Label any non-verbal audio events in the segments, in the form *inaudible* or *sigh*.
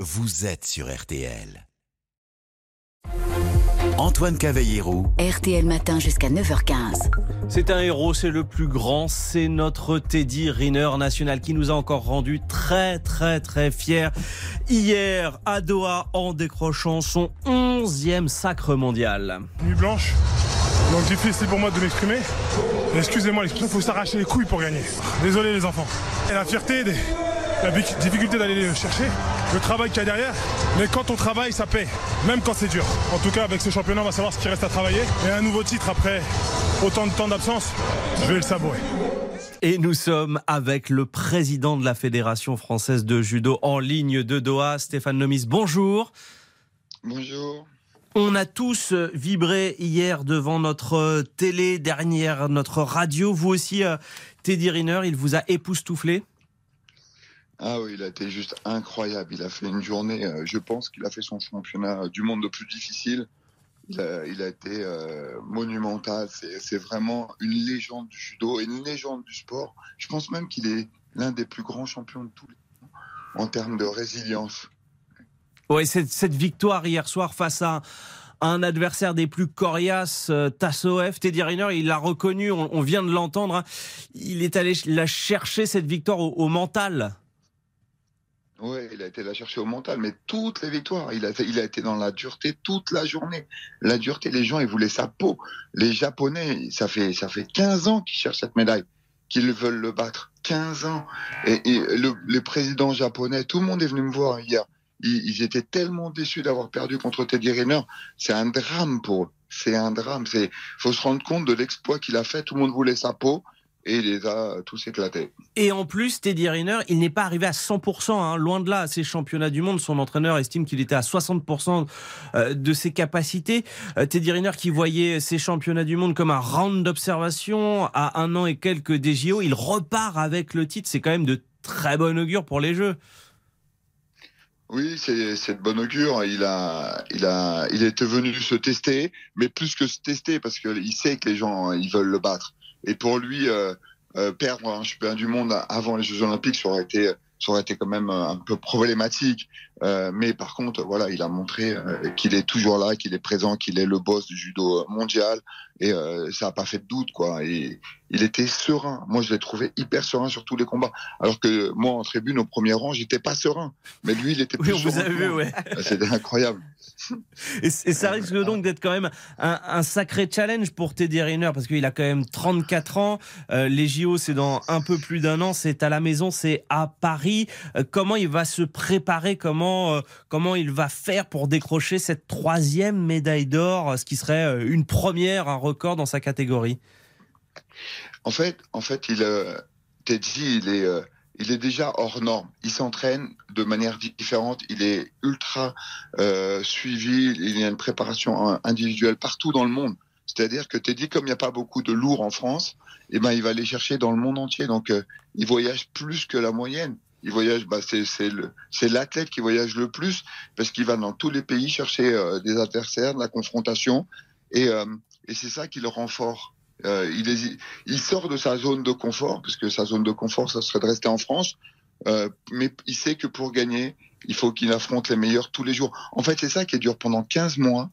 vous êtes sur RTL. Antoine Cavallero, RTL Matin jusqu'à 9h15. C'est un héros, c'est le plus grand, c'est notre Teddy Riner national qui nous a encore rendu très très très fiers hier à Doha en décrochant son 11e sacre mondial. Nuit blanche, donc difficile pour moi de m'exprimer. Excusez-moi, il faut s'arracher les couilles pour gagner. Désolé les enfants. Et la fierté, des- la difficulté d'aller les chercher, le travail qu'il y a derrière. Mais quand on travaille, ça paie, même quand c'est dur. En tout cas, avec ce championnat, on va savoir ce qui reste à travailler. Et un nouveau titre après autant de temps d'absence, je vais le savourer. Et nous sommes avec le président de la Fédération française de judo en ligne de Doha, Stéphane Nomis. Bonjour. Bonjour. On a tous vibré hier devant notre télé, derrière notre radio. Vous aussi, euh, Teddy Riner, il vous a époustouflé Ah oui, il a été juste incroyable. Il a fait une journée, euh, je pense qu'il a fait son championnat du monde le plus difficile. Il a, été euh, monumental. C'est vraiment une légende du judo et une légende du sport. Je pense même qu'il est l'un des plus grands champions de tous les temps en termes de résilience. Oui, cette, cette victoire hier soir face à un adversaire des plus coriaces, euh, Tassoef, Teddy Riner, il l'a reconnu, on, vient de l'entendre. hein. Il est allé la chercher cette victoire au mental. Oui, il a été la chercher au mental, mais toutes les victoires, il a, il a été dans la dureté toute la journée. La dureté, les gens, ils voulaient sa peau. Les Japonais, ça fait, ça fait 15 ans qu'ils cherchent cette médaille, qu'ils veulent le battre. 15 ans. Et, le, les présidents japonais, tout le monde est venu me voir hier. Ils, ils étaient tellement déçus d'avoir perdu contre Teddy Riner. C'est un drame pour eux. C'est un drame. C'est, faut se rendre compte de l'exploit qu'il a fait. Tout le monde voulait sa peau et il les a tous éclatés. Et en plus, Teddy Riner, il n'est pas arrivé à 100%, hein, loin de là, à ces championnats du monde. Son entraîneur estime qu'il était à 60% euh, de ses capacités. Euh, Teddy Riner qui voyait ces championnats du monde comme un round d'observation à un an et quelques des JO, il repart avec le titre. C'est quand même de très bon augure pour les Jeux. Oui, c'est de bon augure. Il a, il a, il était venu se tester, mais plus que se tester parce que il sait que les gens ils veulent le battre. Et pour lui, euh, euh, perdre un championnat du monde avant les Jeux Olympiques, ça aurait été, ça aurait été quand même un peu problématique. Euh, mais par contre, voilà, il a montré euh, qu'il est toujours là, qu'il est présent, qu'il est le boss du judo mondial, et euh, ça a pas fait de doute, quoi. Et il était serein. Moi, je l'ai trouvé hyper serein sur tous les combats. Alors que moi, en tribune, au premier rang, j'étais pas serein. Mais lui, il était Oui, plus on vous serein a que vu, ouais. C'était incroyable. Et, et ça risque donc d'être quand même un, un sacré challenge pour Teddy Riner parce qu'il a quand même 34 ans. Euh, les JO, c'est dans un peu plus d'un an. C'est à la maison, c'est à Paris. Euh, comment il va se préparer? Comment euh, comment il va faire pour décrocher cette troisième médaille d'or, euh, ce qui serait euh, une première, un record dans sa catégorie? En fait, en fait, il, Teddy, il est, il est déjà hors norme. Il s'entraîne de manière di- différente. Il est ultra suivi. Il y a une préparation euh, individuelle partout dans le monde. C'est-à-dire que Teddy, comme il n'y a pas beaucoup de lourds en France, eh ben, il va les chercher dans le monde entier. Donc, il voyage plus que la moyenne. Il voyage, bah, c'est, l'athlète qui voyage le plus parce qu'il va dans tous les pays chercher euh, des adversaires, de la confrontation. Et, euh, et c'est ça qui le rend fort. Euh, il, est, il sort de sa zone de confort, parce que sa zone de confort, ça serait de rester en France. Mais il sait que pour gagner, il faut qu'il affronte les meilleurs tous les jours. En fait, c'est ça qui est dur. Pendant 15 mois,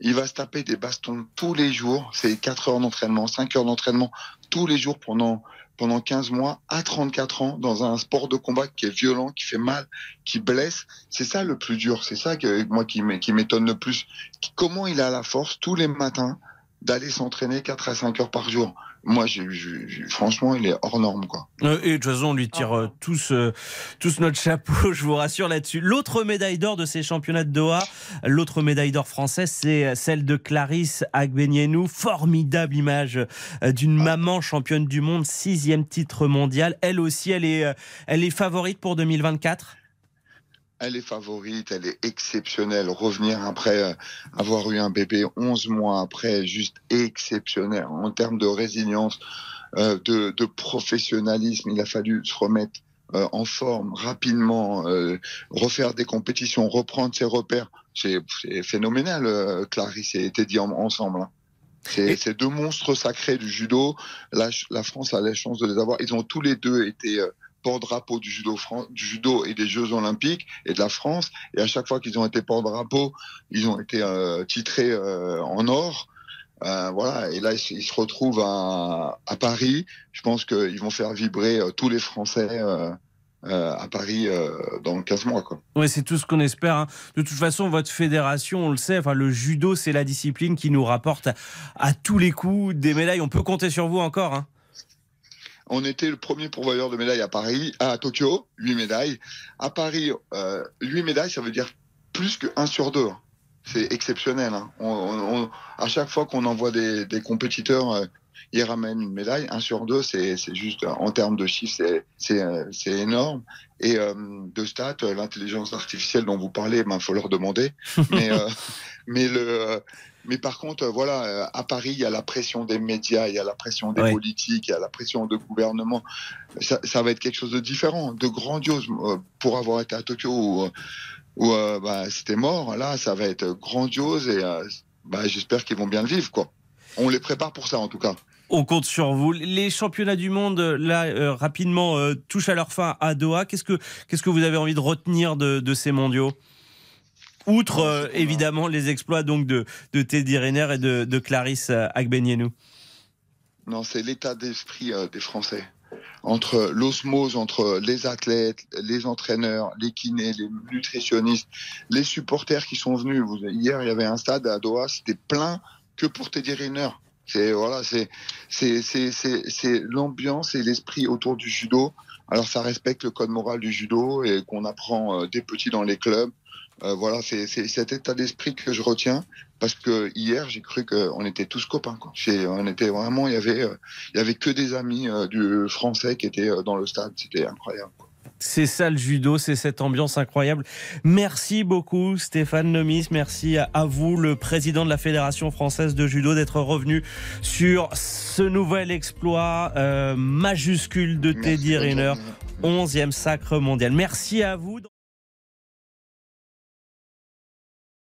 il va se taper des bastons tous les jours. C'est 4 heures d'entraînement, 5 heures d'entraînement tous les jours pendant, pendant 15 mois, à 34 ans, dans un sport de combat qui est violent, qui fait mal, qui blesse. C'est ça le plus dur. C'est ça que moi qui m'é- qui m'étonne le plus. Comment il a la force tous les matins d'aller s'entraîner 4 à 5 heures par jour. Moi, j'ai- j'ai- franchement, il est hors norme, quoi. Euh, Et de toute façon, on lui tire euh, tous, euh, tous notre chapeau, *laughs* je vous rassure là-dessus. L'autre médaille d'or de ces championnats de Doha, l'autre médaille d'or française, c'est celle de Clarisse Agbenienou. Formidable image euh, d'une maman championne du monde, sixième titre mondial. Elle aussi, elle est, euh, elle est favorite pour 2024 Elle est favorite, elle est exceptionnelle. Revenir après euh, avoir eu un bébé 11 mois après, juste exceptionnel. En termes de résilience, euh, de, de professionnalisme, il a fallu se remettre euh, en forme rapidement, euh, refaire des compétitions, reprendre ses repères. C'est phénoménal, Clarisse et Teddy en- ensemble. hein. C'est deux monstres sacrés du judo. La, France a la chance de les avoir. Ils ont tous les deux été porte-drapeau du judo, du judo et des Jeux Olympiques et de la France. Et à chaque fois qu'ils ont été porte-drapeau, ils ont été titrés en or. voilà, et là ils se retrouvent à, Paris. Je pense qu'ils vont faire vibrer tous les Français euh, à Paris euh, dans 15 mois. Ouais, c'est tout ce qu'on espère. Hein. De toute façon, votre fédération, on le sait, enfin, le judo, c'est la discipline qui nous rapporte à, tous les coups des médailles. On peut compter sur vous encore. Hein. On était le premier pourvoyeur de médailles à Paris, à Tokyo, 8 médailles. À Paris, euh, 8 médailles, ça veut dire plus que 1 sur 2. C'est exceptionnel. Hein. À chaque fois qu'on envoie des, compétiteurs euh, il ramène une médaille. Un sur deux, c'est juste en termes de chiffres, c'est énorme. Et euh, de stats, l'intelligence artificielle dont vous parlez, il faut leur demander. mais, euh, *laughs* mais le mais par contre, voilà, euh, à Paris, il y a la pression des médias, il y a la pression des politiques, il y a la pression de gouvernement. Ça, ça, va être quelque chose de différent, de grandiose. Pour avoir été à Tokyo où, où bah, c'était mort, là, ça va être grandiose et bah, j'espère qu'ils vont bien le vivre, quoi. On les prépare pour ça, en tout cas. On compte sur vous. Les championnats du monde, là, euh, rapidement, euh, touchent à leur fin à Doha. Qu'est-ce que, qu'est-ce que vous avez envie de retenir de, ces mondiaux? Outre, euh, évidemment, les exploits donc de, Teddy Riner et de, Clarisse Agbenienou. Non, c'est l'état d'esprit des Français. Entre l'osmose entre les athlètes, les entraîneurs, les kinés, les nutritionnistes, les supporters qui sont venus. hier, il y avait un stade à Doha, c'était plein que pour Teddy Riner. C'est voilà, l'ambiance et l'esprit autour du judo. Alors ça respecte le code moral du judo et qu'on apprend euh, des petits dans les clubs. Euh, voilà, c'est cet état d'esprit que je retiens parce que hier j'ai cru qu'on était tous copains. Quoi. On était vraiment, il y avait, euh, il y avait que des amis du français qui étaient dans le stade. C'était incroyable. C'est ça le judo, c'est cette ambiance incroyable. Merci beaucoup Stéphane Nomis, merci à vous le président de la Fédération française de judo d'être revenu sur ce nouvel exploit euh, majuscule de Teddy Riner, 11e sacre mondial. Merci à vous.